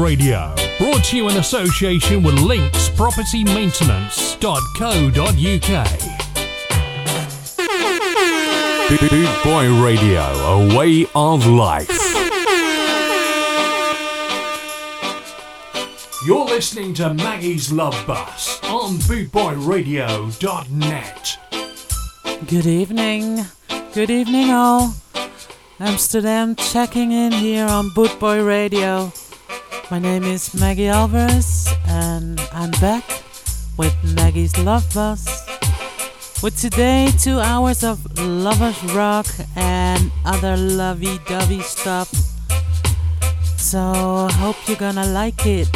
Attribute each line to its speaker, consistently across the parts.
Speaker 1: Radio. Brought to you in association with Links Property Maintenance.co.uk. Boot Boy Radio, a way of life. You're listening to Maggie's Love Bus on bootboyradio.net.
Speaker 2: Good evening. Good evening, all. Amsterdam checking in here on Bootboy Radio. My name is Maggie Alvarez, and I'm back with Maggie's Love Bus. With today, two hours of lovers rock and other lovey dovey stuff. So, hope you're gonna like it.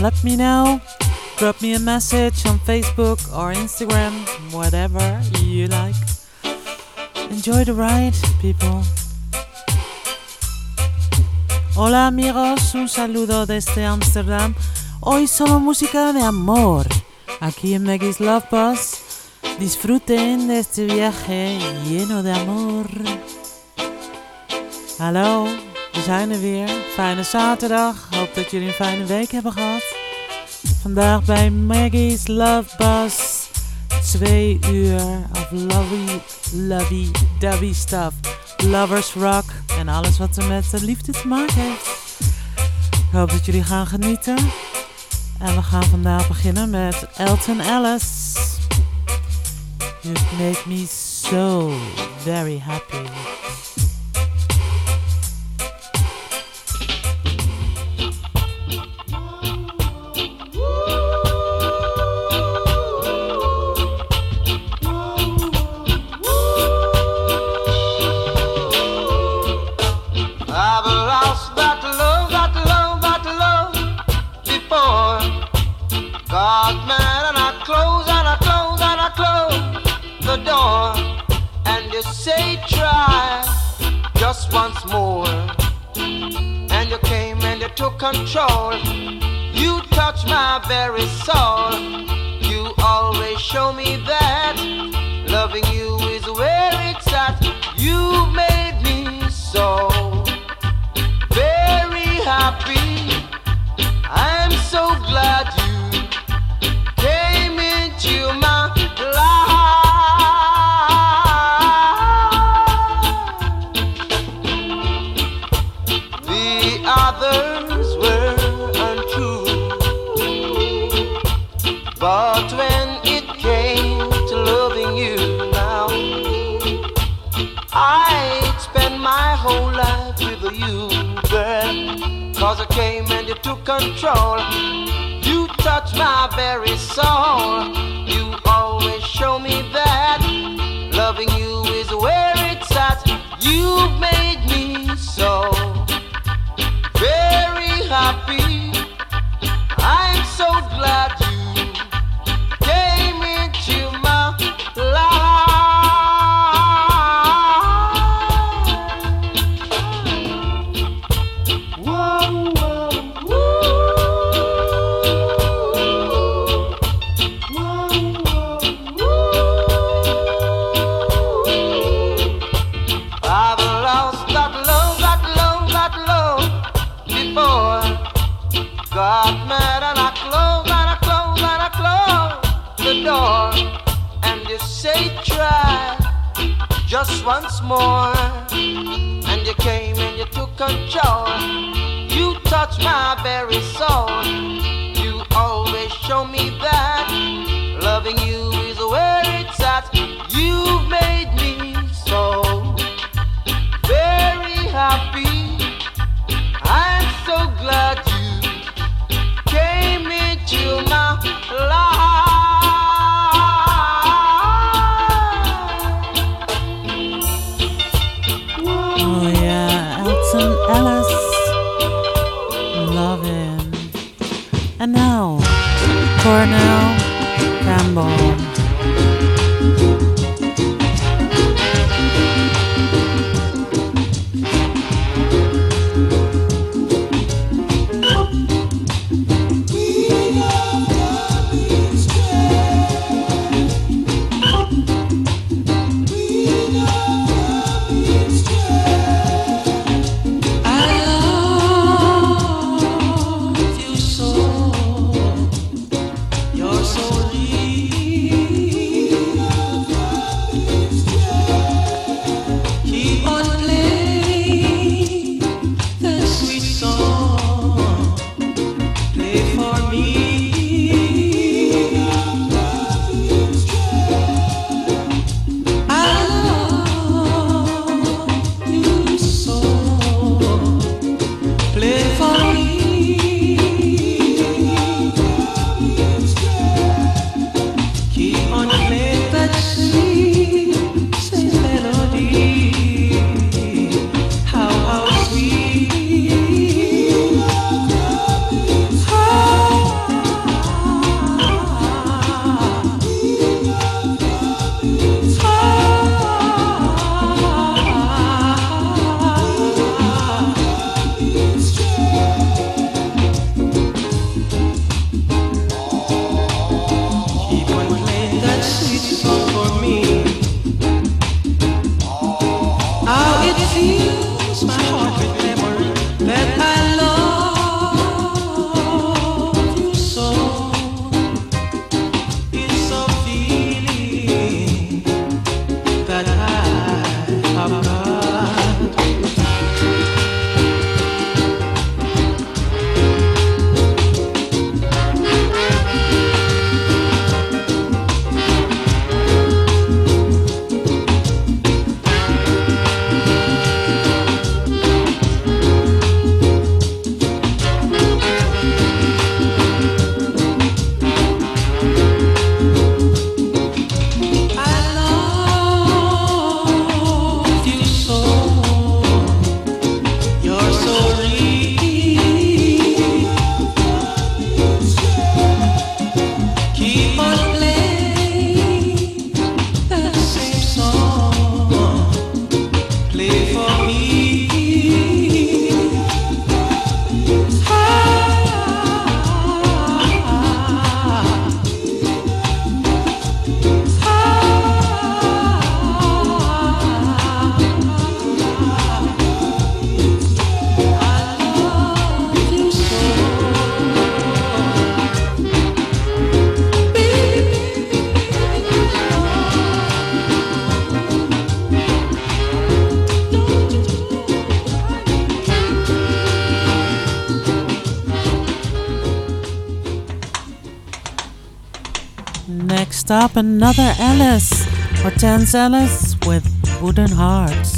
Speaker 2: Let me know. Drop me a message on Facebook or Instagram, whatever you like. Enjoy the ride, people. Hola amigos, un saludo desde Amsterdam. Hoy solo música de amor. Aquí en Maggie's Love Bus. Disfruten de este viaje lleno de amor. Hallo, we zijn er weer. Fijne zaterdag. Hoop dat jullie een fijne week hebben gehad. Vandaag bij Maggie's Love Bus. Twee uur of lovey, lovey, dovey stuff. Lovers rock en alles wat er met de liefde te maken heeft. Ik hoop dat jullie gaan genieten. En we gaan vandaag beginnen met Elton Ellis. You make me so very happy.
Speaker 3: Try just once more. And you came and you took control. You touched my very soul. You always show me that loving you is where it's at. You made me so very happy. I'm so glad took control. You touched my very soul. You always show me that loving you is where it's at. You made me so very happy. Up, another Ellis, Hortense Ellis with Wooden Hearts.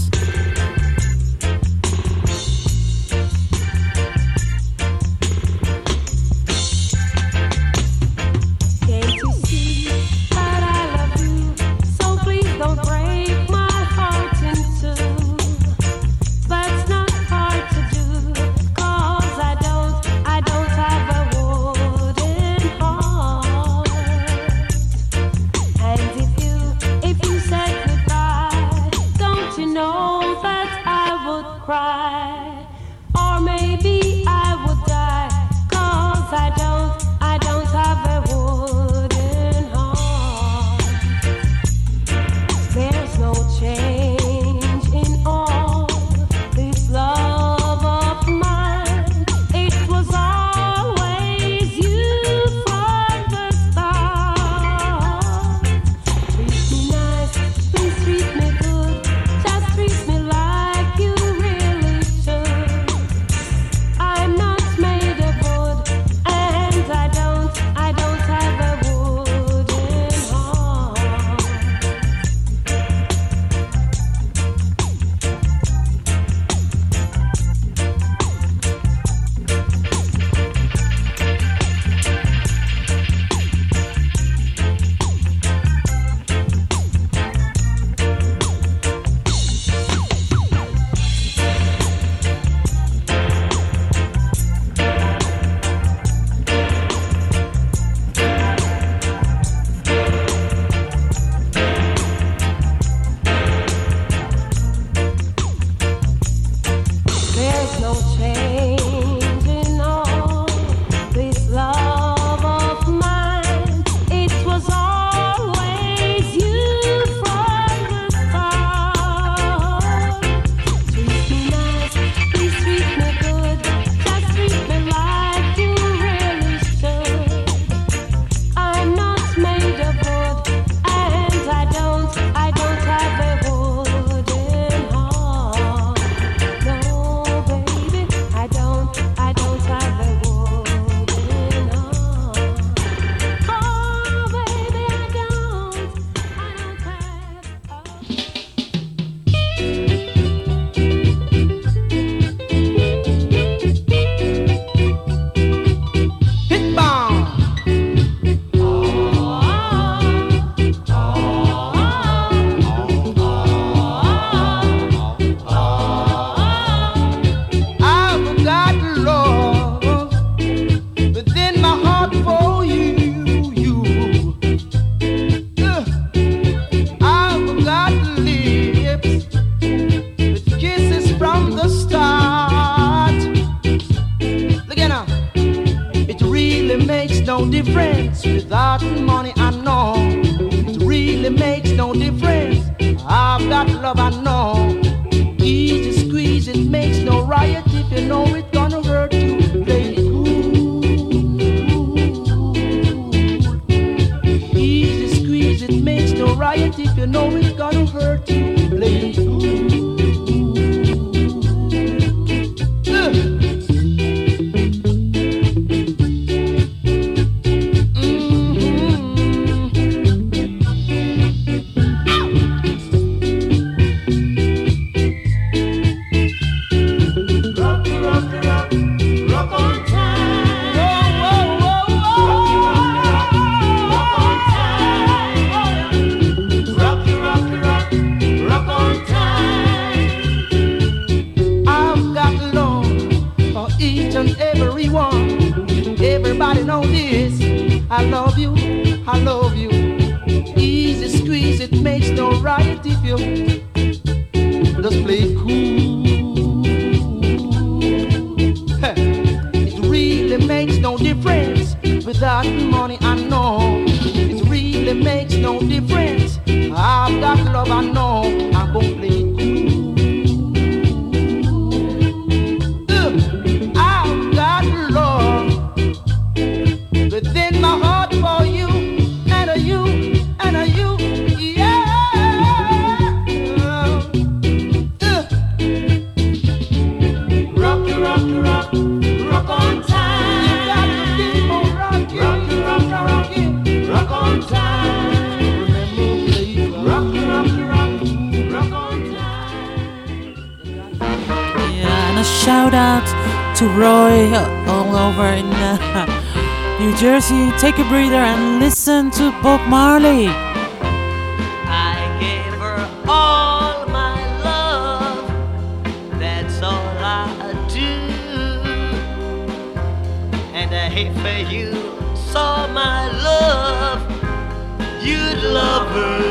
Speaker 3: no difference. Without money, I know it really makes no difference. I've got love, I know. Easy squeeze, it makes no riot if you know it's gonna hurt you. Play it cool. Easy squeeze, it makes no riot if you know it's gonna hurt you.
Speaker 4: you. Jersey, take a breather and listen to Bob Marley.
Speaker 5: I gave her all my love, that's all I do. And I hate for you, saw my love, you'd love her.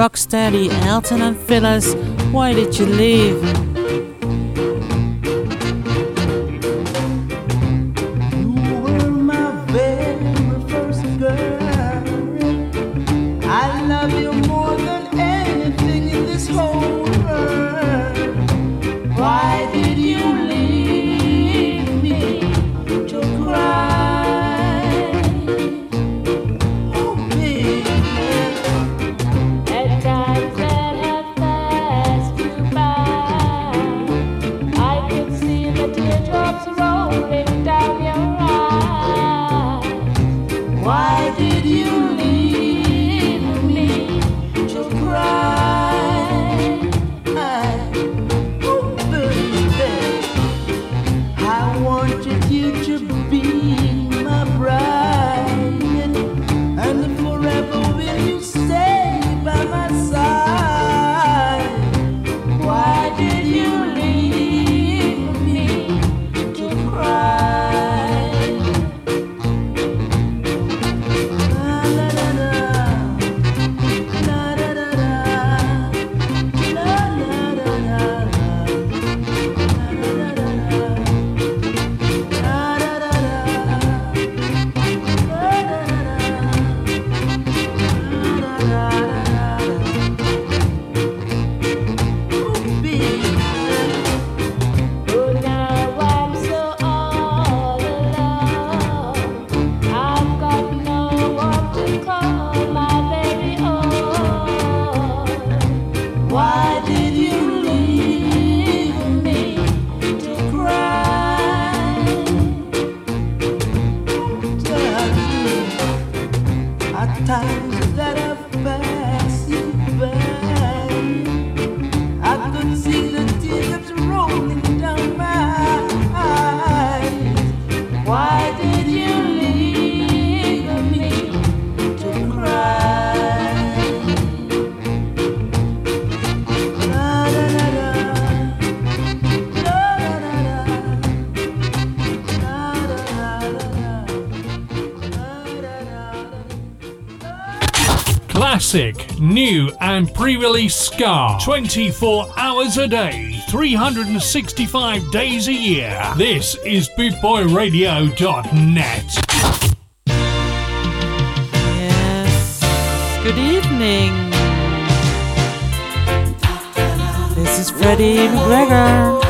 Speaker 4: Rocksteady, Alton and Phyllis, Why Did You Leave?
Speaker 1: classic, new, and pre release Ska 24 hours a day, 365 days a year. This is bootboyradio.net.
Speaker 6: Yes, good evening. This is Freddie McGregor.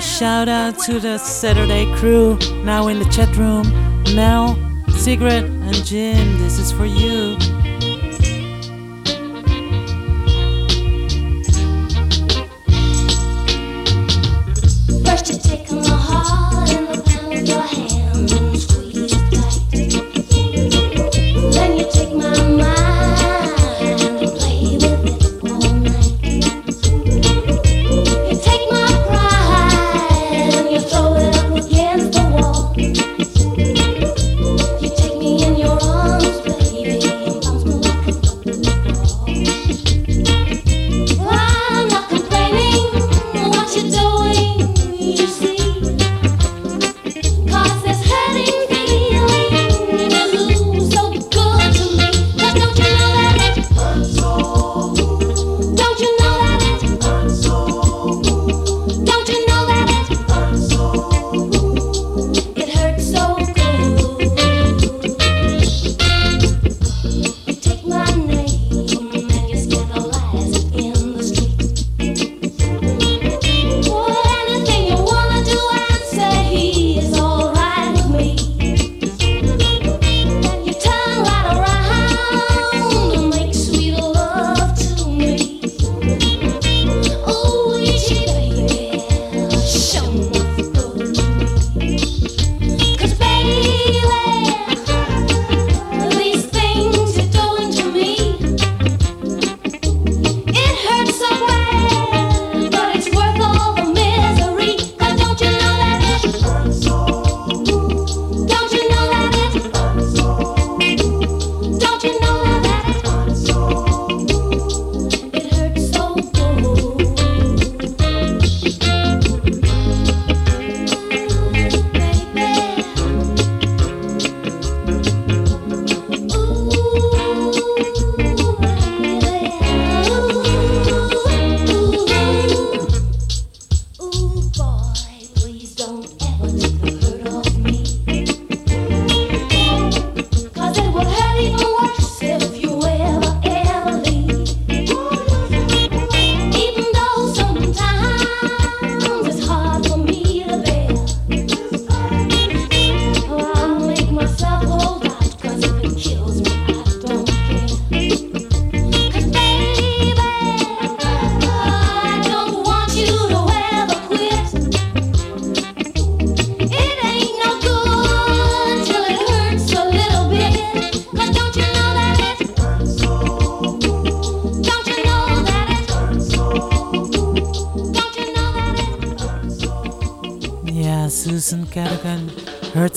Speaker 6: shout out to the Saturday crew now in the chat room. Mel, Secret, and Jim, this is for you.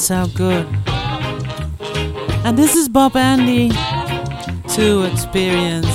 Speaker 7: sound good. And this is Bob Andy
Speaker 2: to
Speaker 7: experience.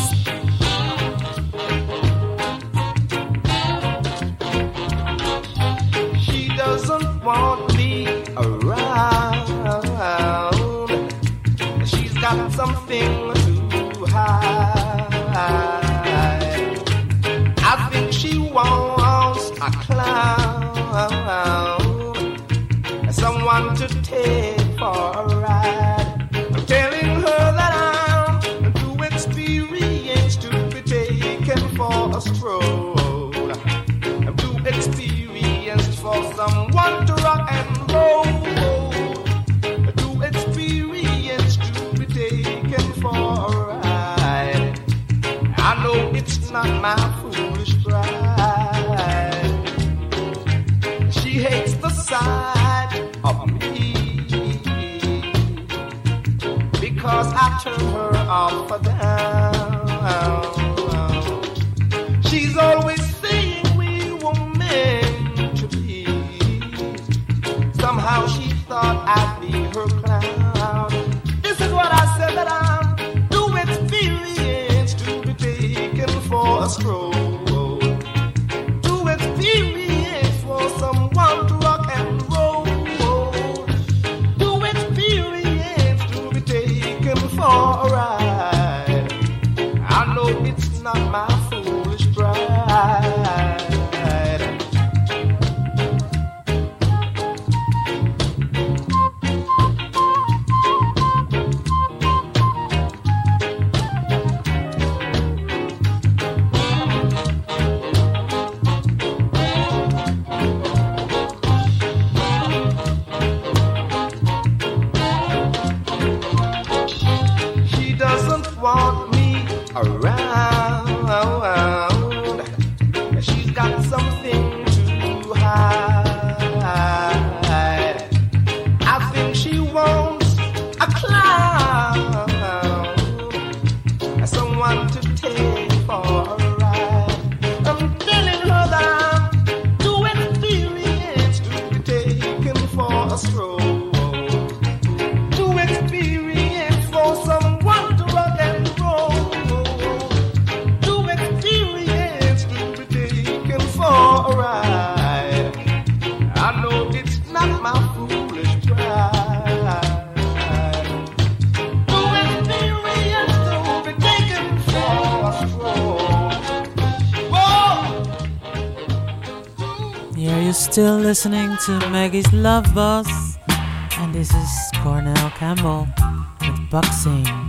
Speaker 7: listening to Maggie's Love Bus, and this is Cornell Campbell with Boxing.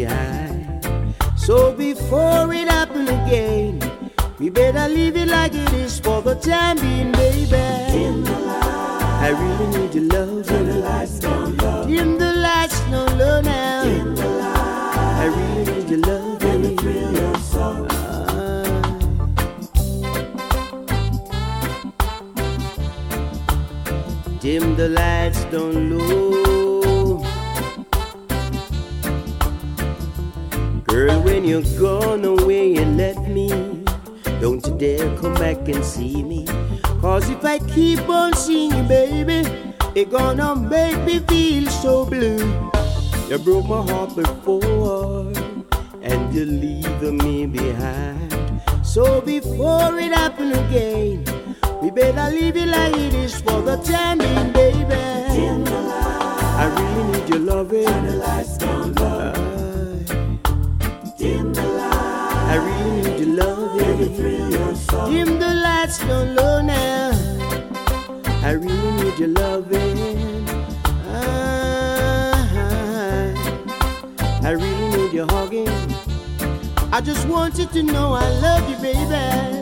Speaker 6: behind. So before it happen again, we better leave it like it is for the time being, baby. In the light, I really need your love. In the lights, no love. In the lights, no love now. In the light, I really need your love. And the thrill of soul. Ah. Dim the lights, don't lose. Girl, when you're gone away and let me, don't you dare come back and see me. Cause if I keep on seeing you, baby, it gonna make me feel so blue. You broke my heart before, and you're leaving me behind. So before it happens again, we better leave it like it is for the time being, baby. I really need your loving. Turn the lights down low. Uh, Dim the lights down low now. I really need your loving. I, I really need your hugging. I just want you to know I love you, baby.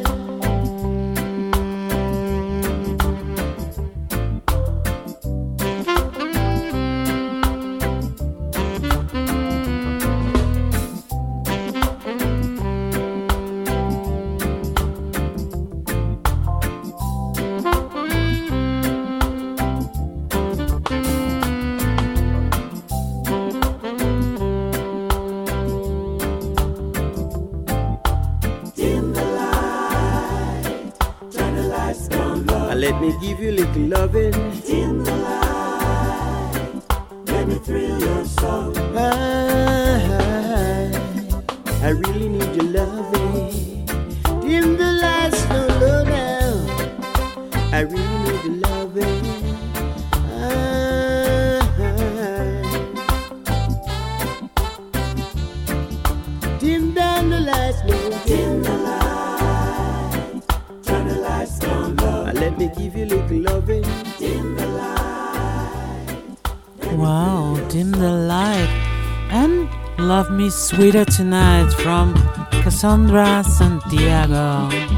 Speaker 3: Sweeter Tonight from
Speaker 8: Cassandra Santiago.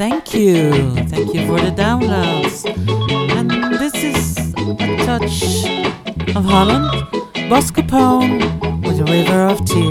Speaker 8: Thank you. Thank you for the downloads. And this is a touch of Holland. Bosco with
Speaker 9: a river of tears.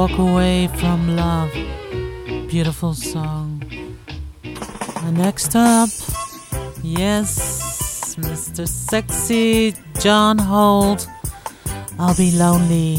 Speaker 3: Walk Away from Love. Beautiful song. And next up, yes, Mr. Sexy John Holt. I'll be lonely.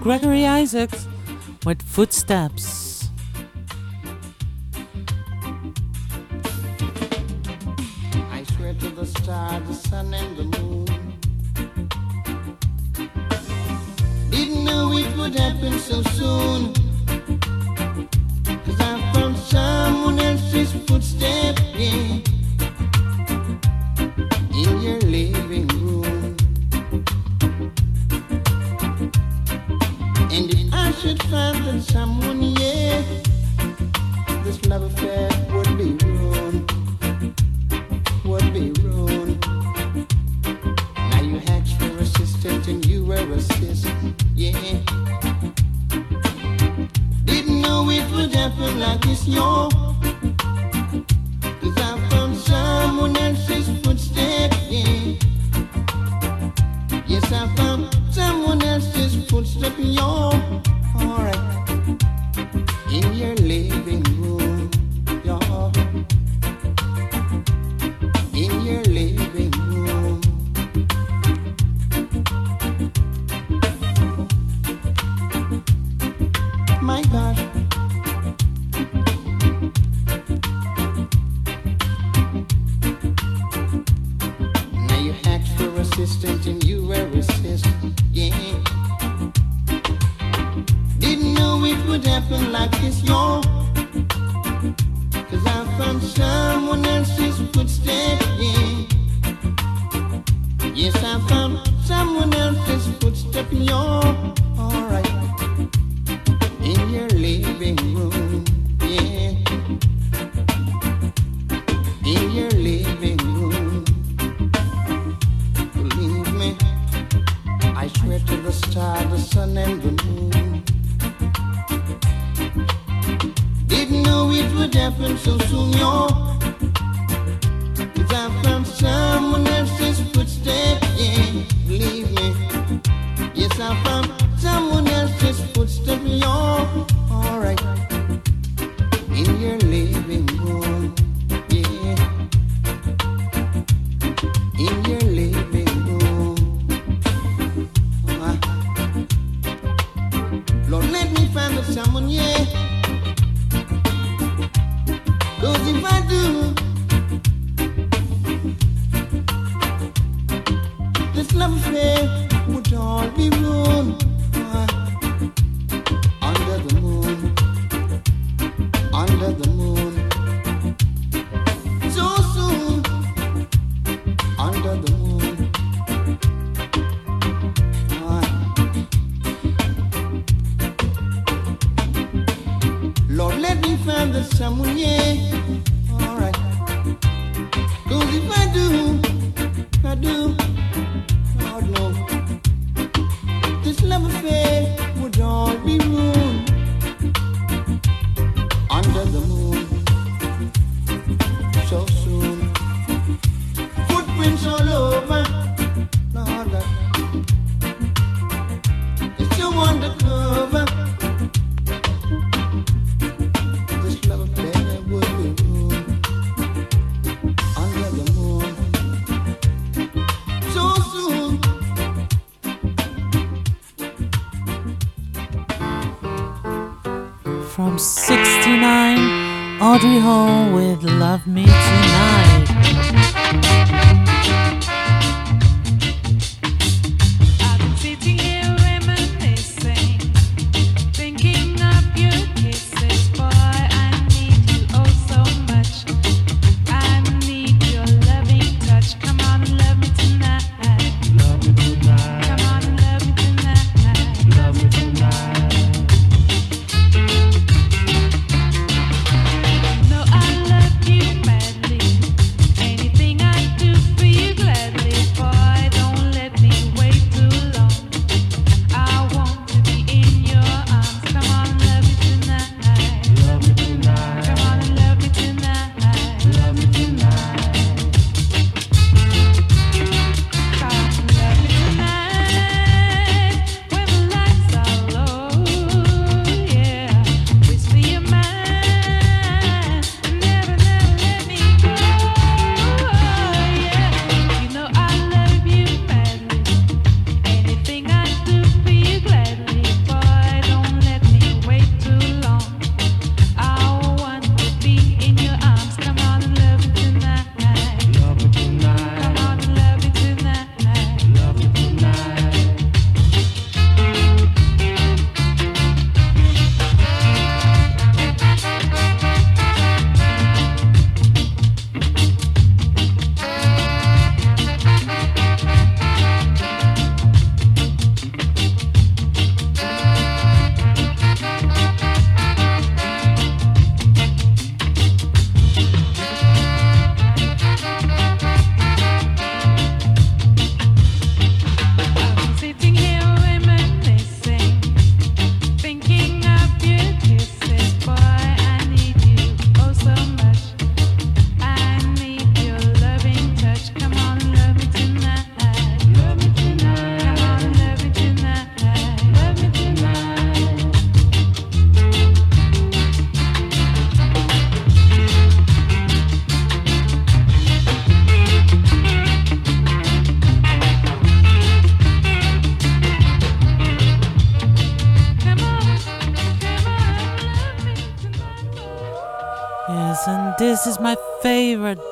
Speaker 3: Gregory Isaacs with Footsteps. Richie with Love Me
Speaker 10: Too.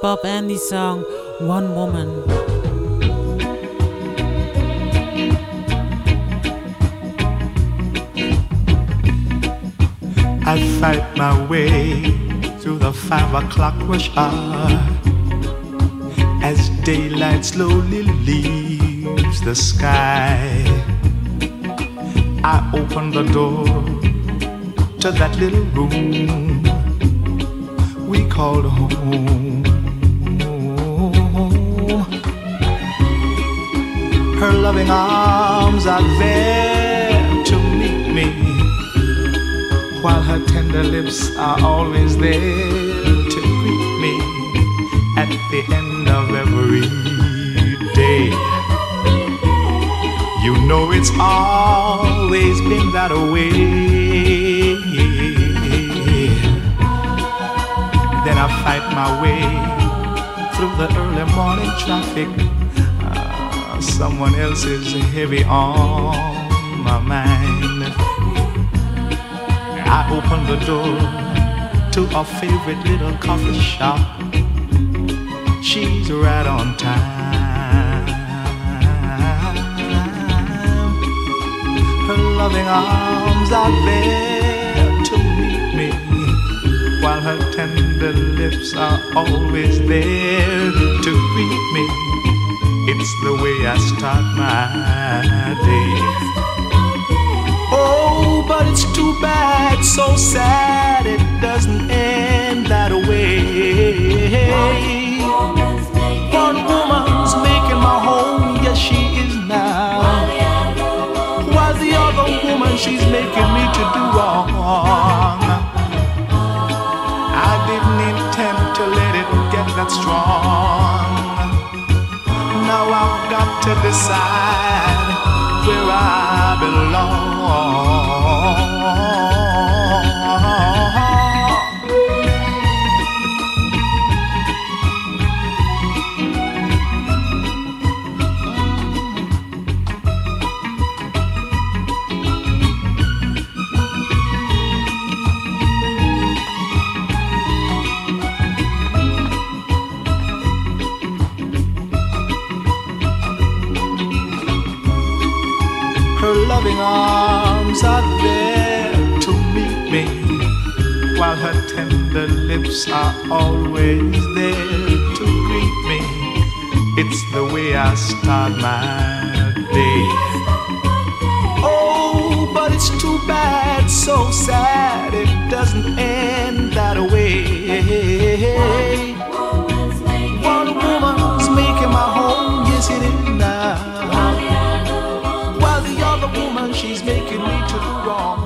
Speaker 3: Bob Andy song, One Woman.
Speaker 11: I fight my way through the five o'clock rush hour as daylight slowly leaves the sky. I open the door to that little room we called home. her loving arms are there to meet me, while her tender lips are always there to greet me at the end of every day. You know it's always been that way. Then I fight my way through the early morning traffic Someone else is heavy on my mind. I open the door to our favorite little coffee shop. She's right on time. Her loving arms are there to meet me, while her tender lips are always there to greet me. It's the way I start my day. Oh, but it's too bad, so sad it doesn't end that way. One woman's making my home, yes, she is now. While the other woman, she's making me to do wrong. I didn't intend to let it get that strong. To decide tender lips are always there to greet me. It's the way I start my day. Oh, but it's too bad, so sad it doesn't end that way. One woman's making my home, yes it is now. While the other woman, she's making me to do wrong.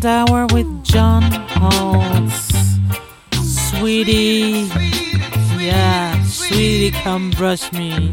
Speaker 3: second hour with John Holt, Sweetie, yeah, sweetie, come brush me.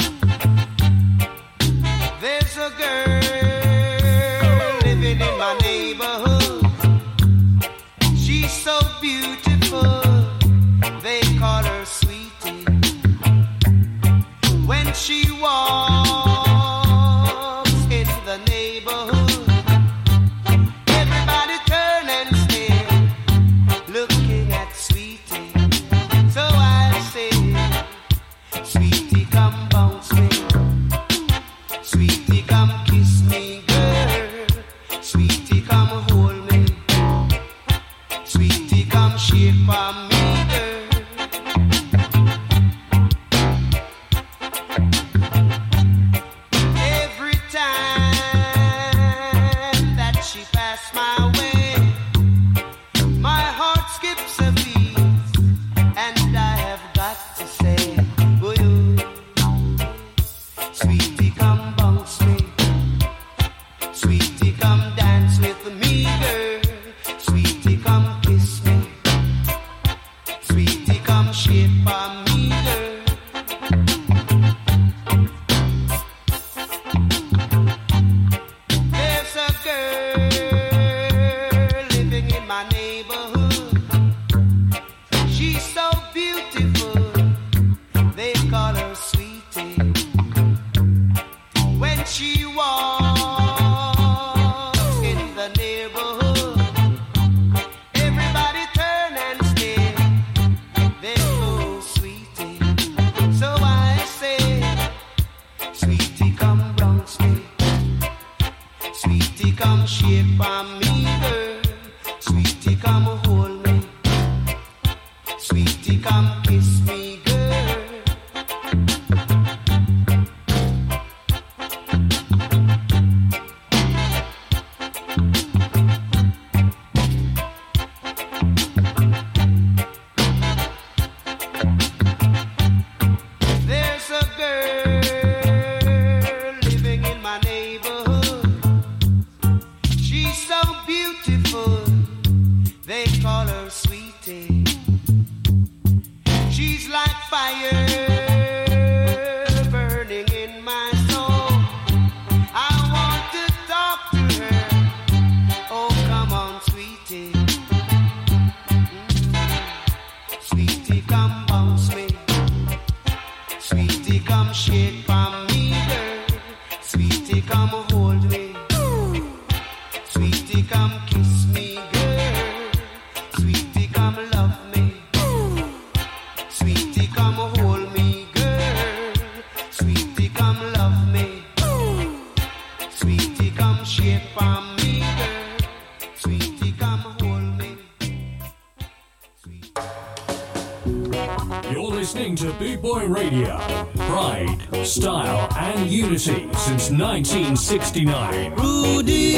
Speaker 1: 1969.
Speaker 9: Rudy.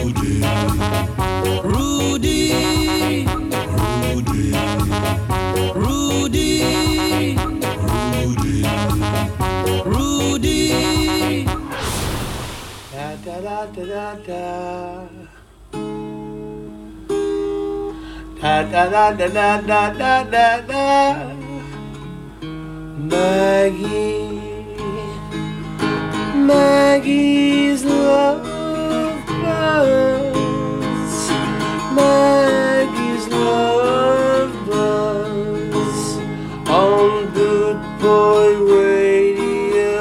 Speaker 9: Rudy. Rudy. Rudy. Rudy. Rudy.
Speaker 12: Da da da da da. Da da da da da da da da. Maggie. Maggie's love. Maggie's on Boy Radio.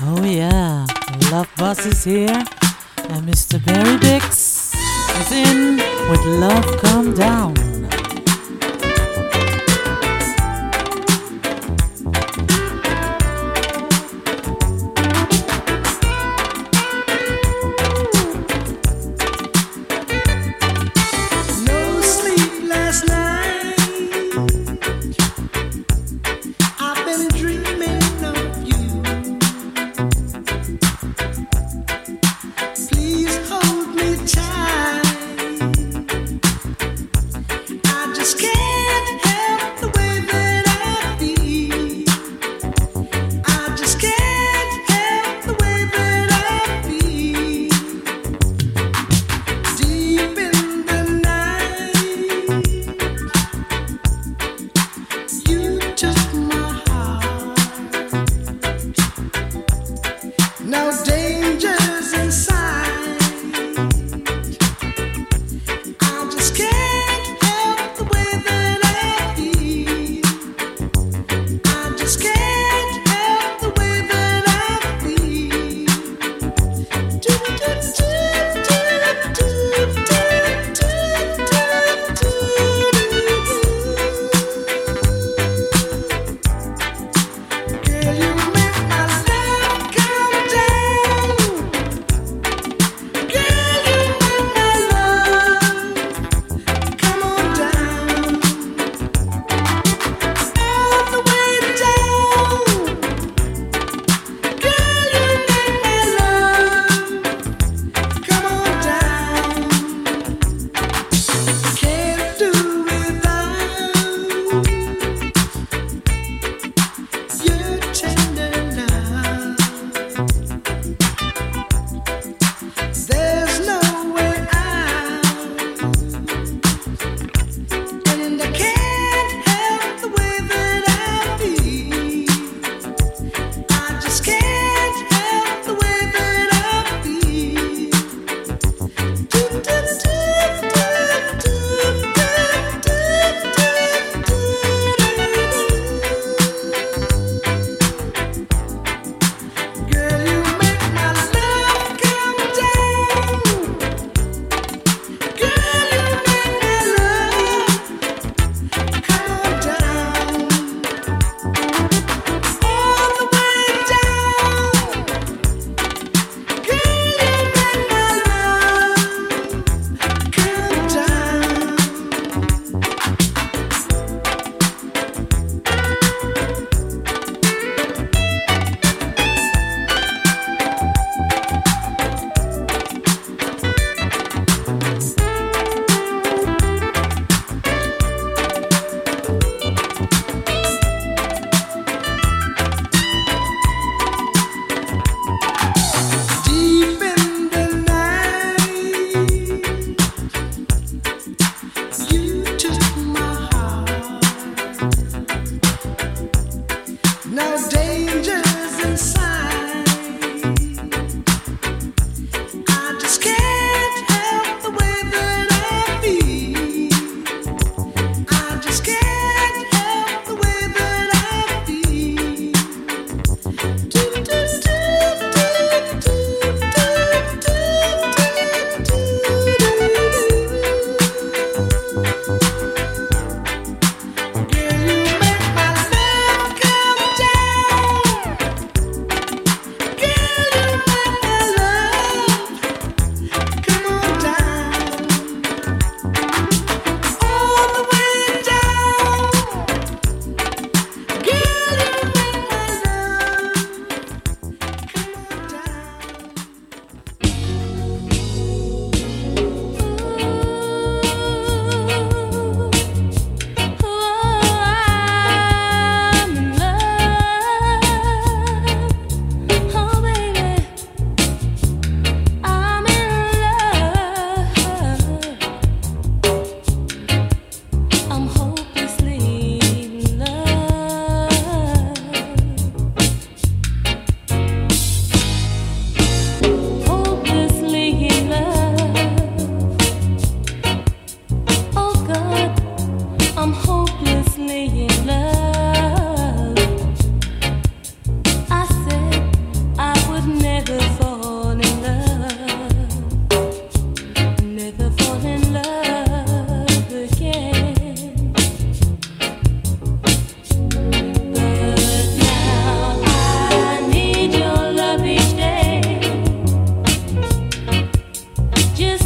Speaker 3: Oh yeah, Love Bus is here.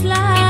Speaker 3: life.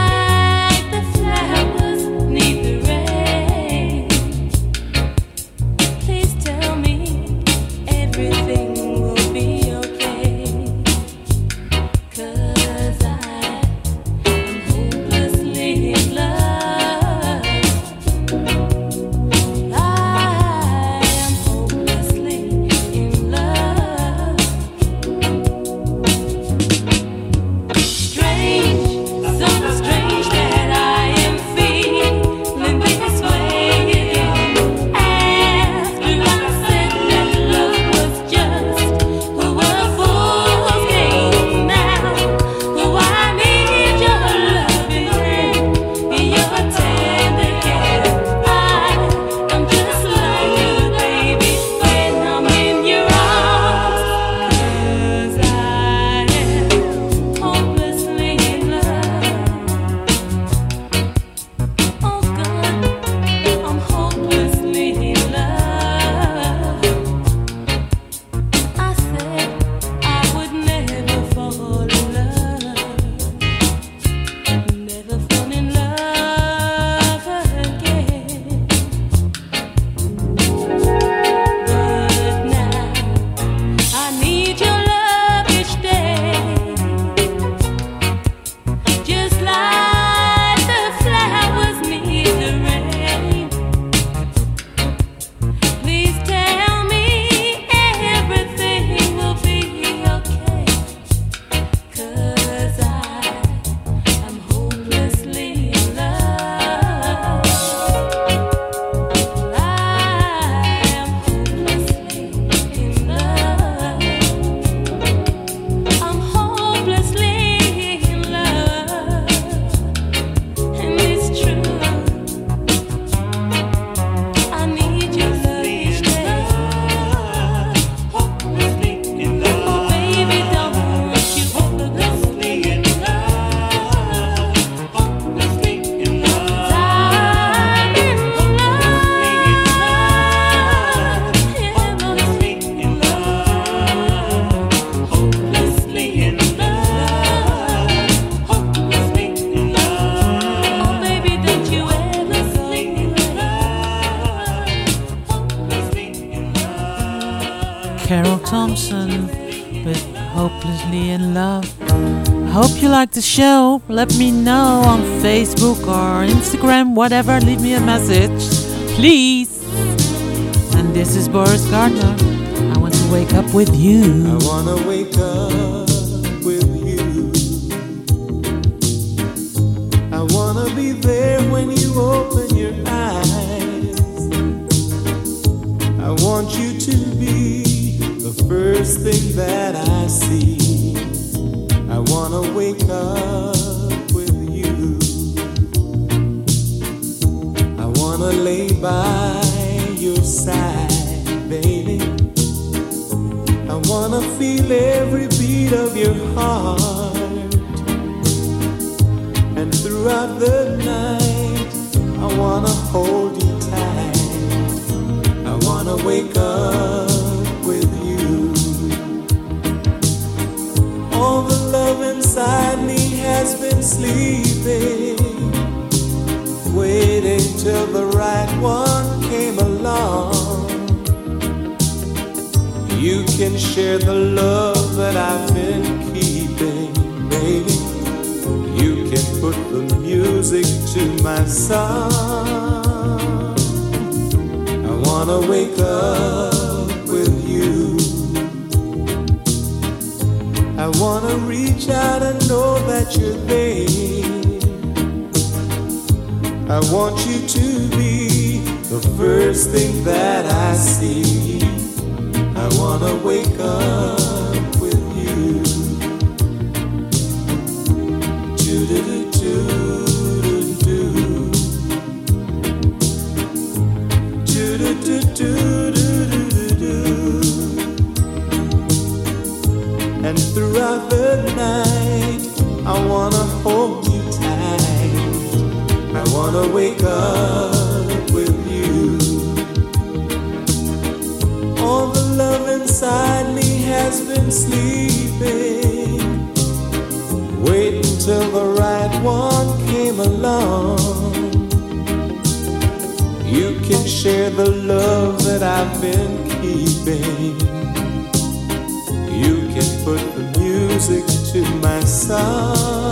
Speaker 3: The show. Let me know on Facebook or Instagram, whatever. Leave me a message, please. And this is Boris Gardner. I want to wake up with you.
Speaker 12: I wanna wake up sleeping, waiting till the right one came along. You can share the love that I've been keeping, baby. You can put the music to my song. I wanna wake up with you. I wanna reach out and know that you're there. I want you to be the first thing that I see. I wanna wake up with you. Do-do-do-do-do-do. Do-do-do-do-do-do-do. And throughout the night, I wanna hold wanna wake up with you. All the love inside me has been sleeping. Wait until the right one came along. You can share the love that I've been keeping. You can put the music to my song.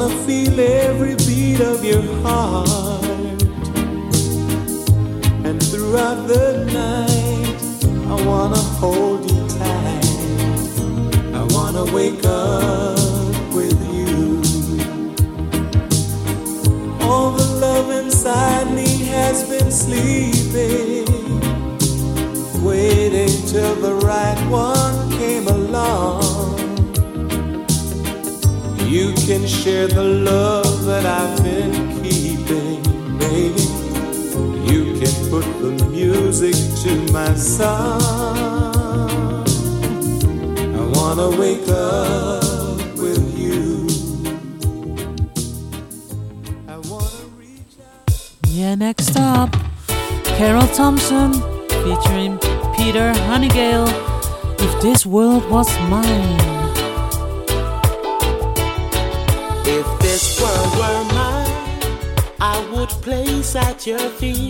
Speaker 12: wanna feel every beat of your heart. And throughout the night, I wanna hold you tight. I wanna wake up with you. All the love inside me has been sleeping, waiting till the right one came along. Can share the love that I've been keeping, baby. You can put the music to my song. I wanna wake up with you.
Speaker 3: Yeah, next up, Carroll Thompson featuring Peter Hunnigale. If this world was mine.
Speaker 13: Your feet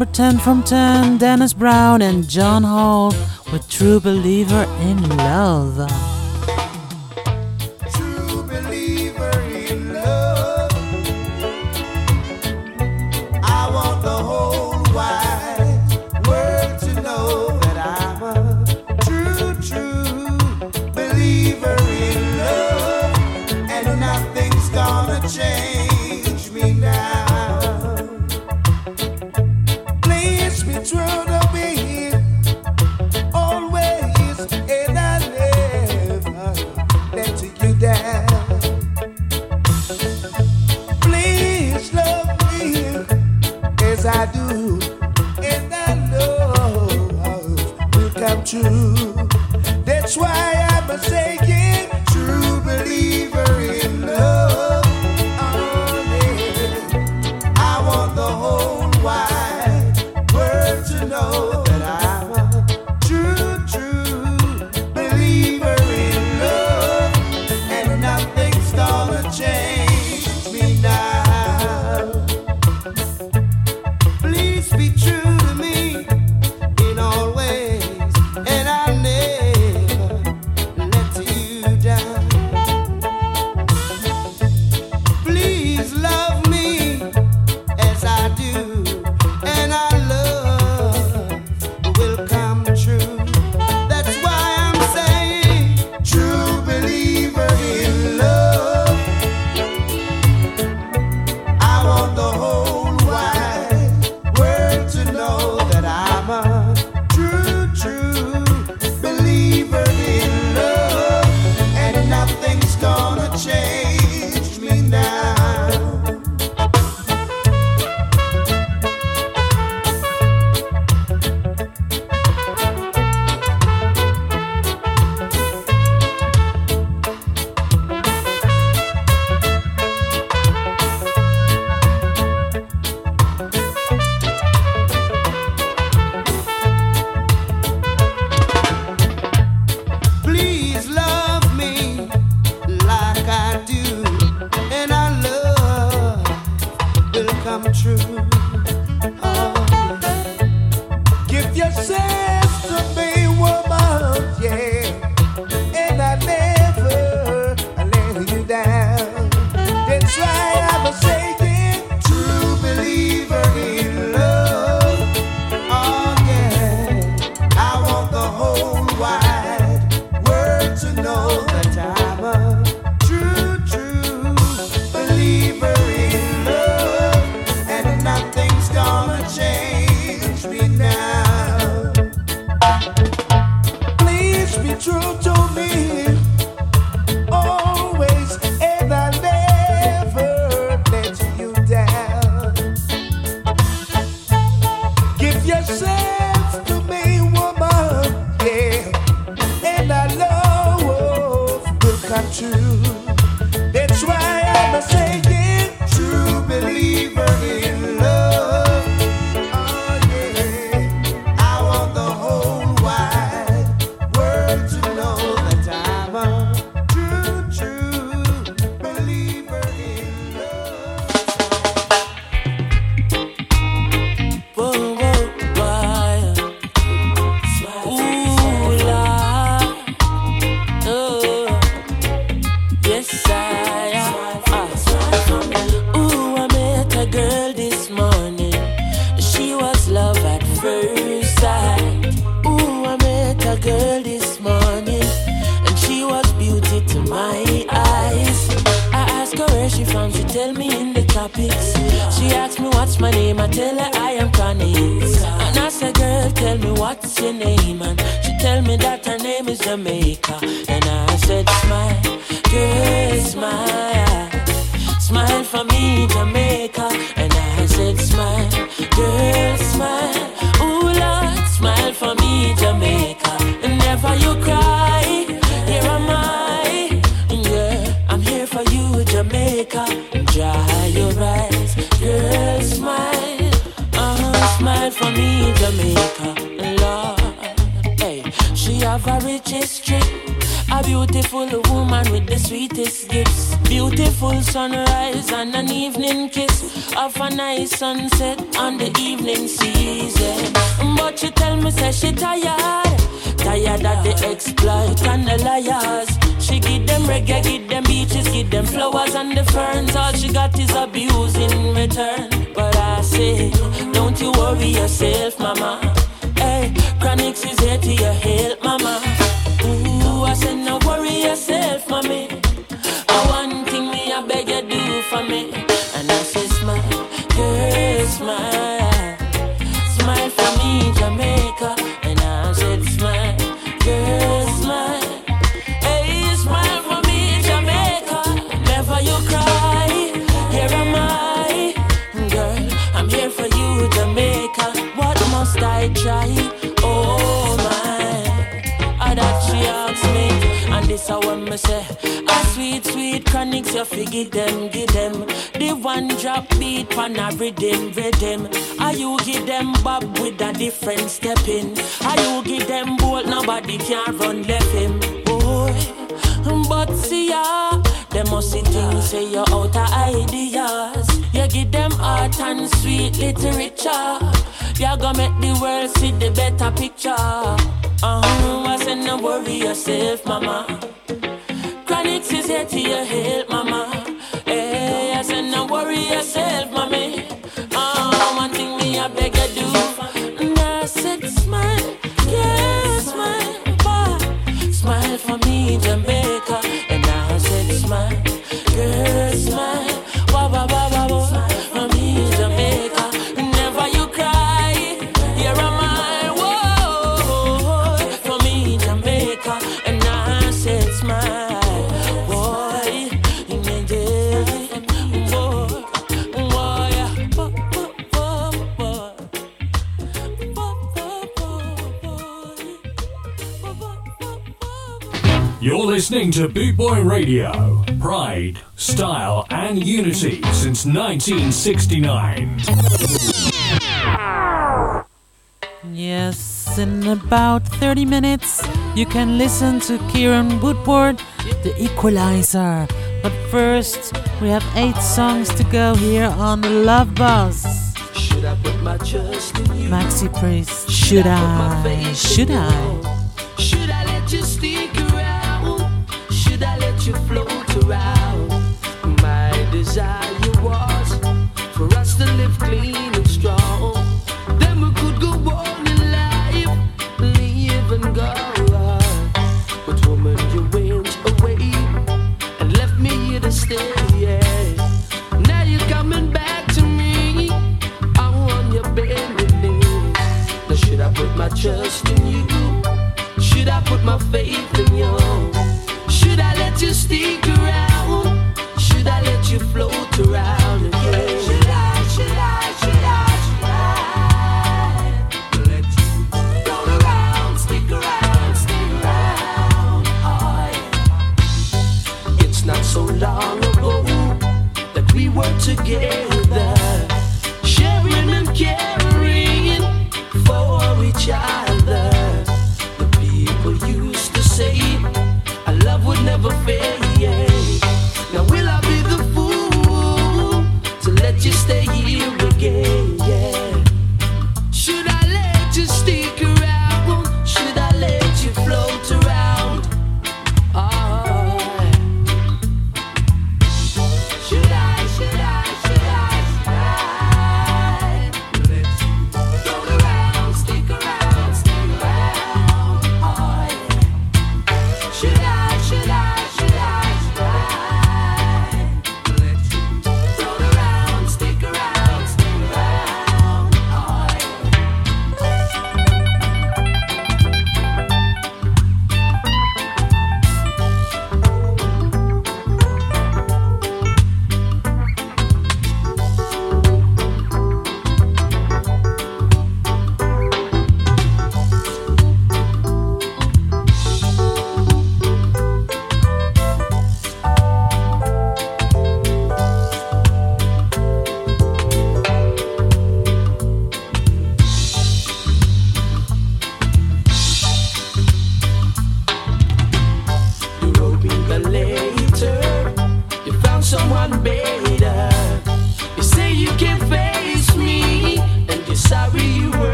Speaker 3: number 10 from 10, Dennis Brown and John Holt with True Believer in Love.
Speaker 13: mama. Hey, Chronixx is here to your help, mama. Ooh, I said no worry yourself, mommy. I one thing me I beg you do for me, and me say. A sweet, sweet chronic, you figure them, give them. The one drop beat, pan a rhythm, rhythm. Are you give them bob with a different stepping? Are you give them bolt, nobody can run left him. Boy, but see ya, them must see things say your outer ideas. You give them art and sweet literature. You gonna make the world see the better picture. Uh-huh, I said no worry yourself, mama. I need to say to your help, mama.
Speaker 1: listening to Boot Boy Radio. Pride, style, and unity since 1969.
Speaker 9: Yes, in about 30 minutes, you can listen to Kieran Woodward, The Equalizer. But first, we have eight songs to go here on the Love Bus. Maxi Priest, should I? Should I?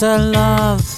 Speaker 2: Sister Love.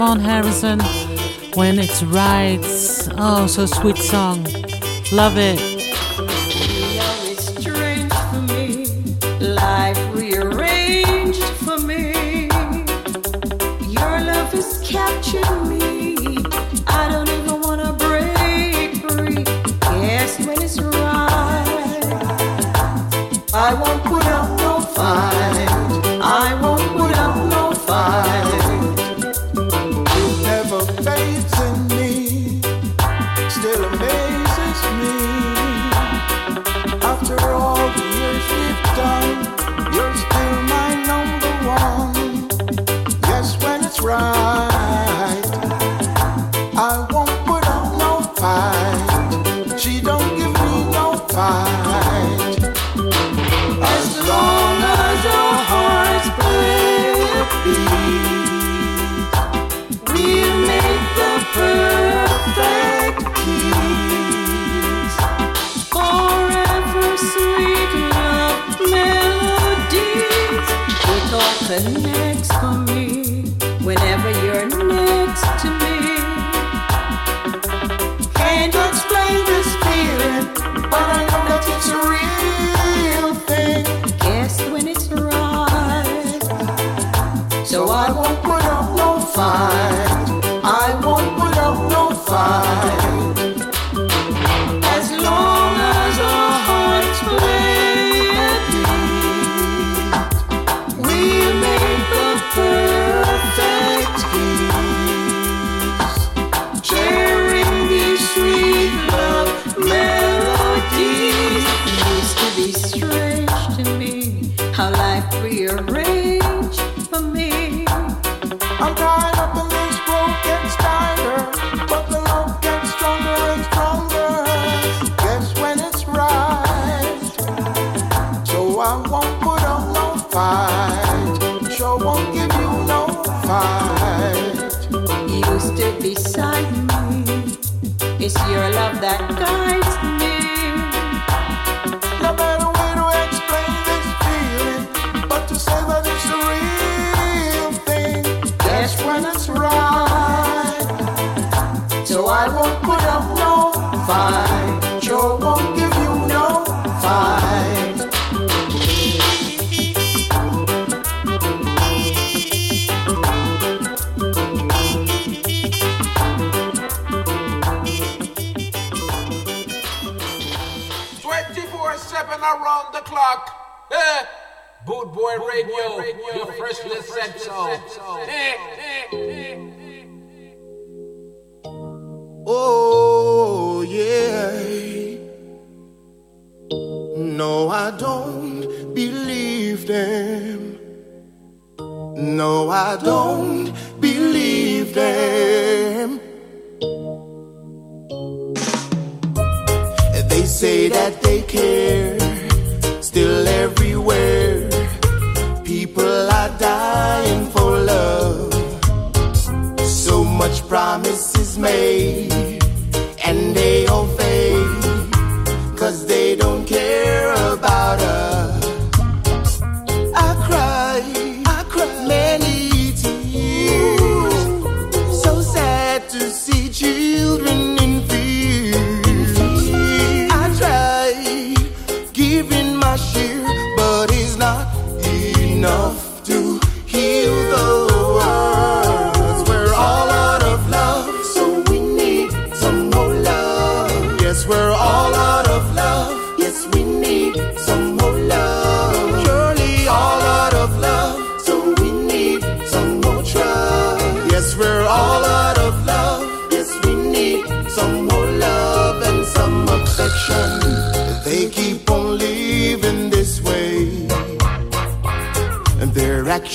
Speaker 14: Von Harrison, When It's Right. Oh, so sweet song. Love it.
Speaker 15: rock. Eh. Boot Boy Boot Radio, Boy Radio, your freshly listen. so.
Speaker 6: Oh, yeah. No, I don't believe them. No, I don't believe them. They say that they care still everywhere. People are dying for love. So much promises made, and they all fade.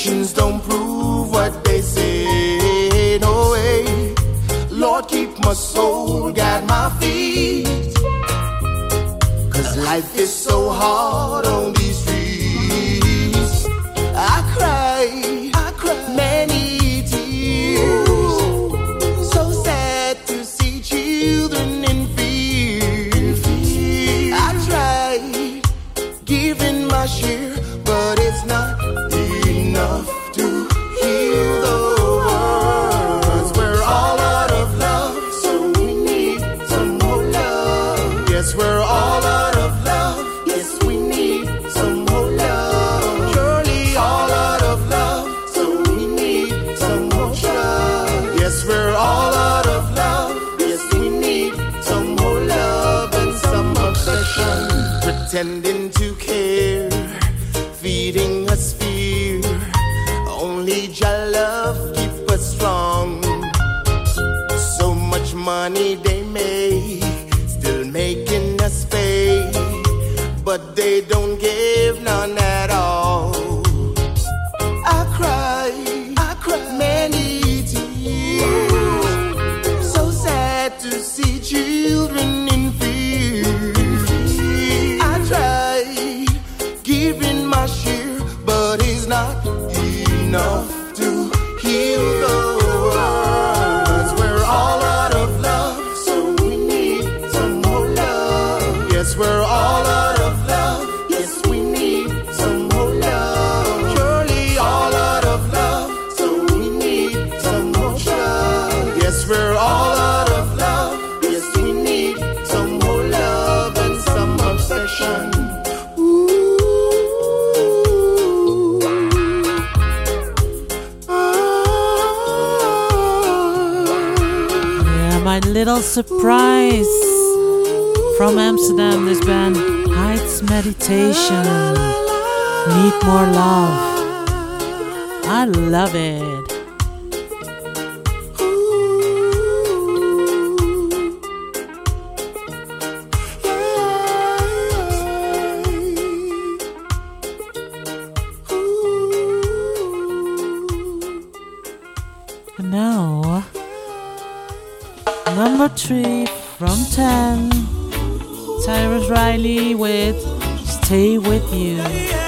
Speaker 6: actions don't prove what they say. No way. Lord, keep my soul, guide my feet. Cause life is so hard. Royal Surprise from Amsterdam. This band Heights Meditation. Need more love. I love it. From 10. Tarrus Riley with Stay With You.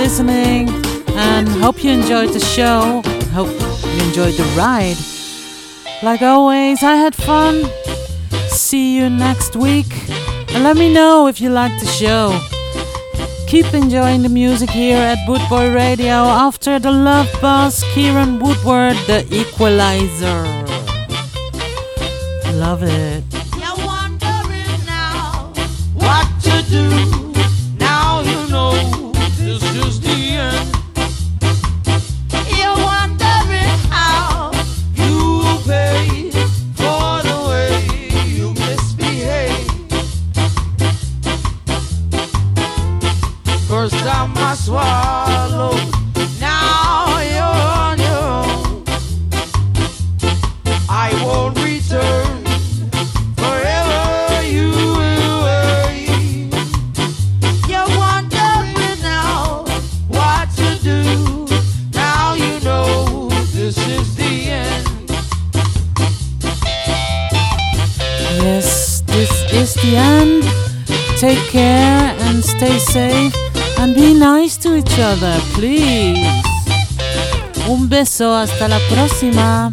Speaker 16: listening and hope you enjoyed the show. Hope you enjoyed the ride. Like always, I had fun. See you next week. And let me know if you liked the show. Keep enjoying the music here at Bootboy Radio after the Love Bus, Kieran Woodward, the equalizer. Love it. Hasta la próxima.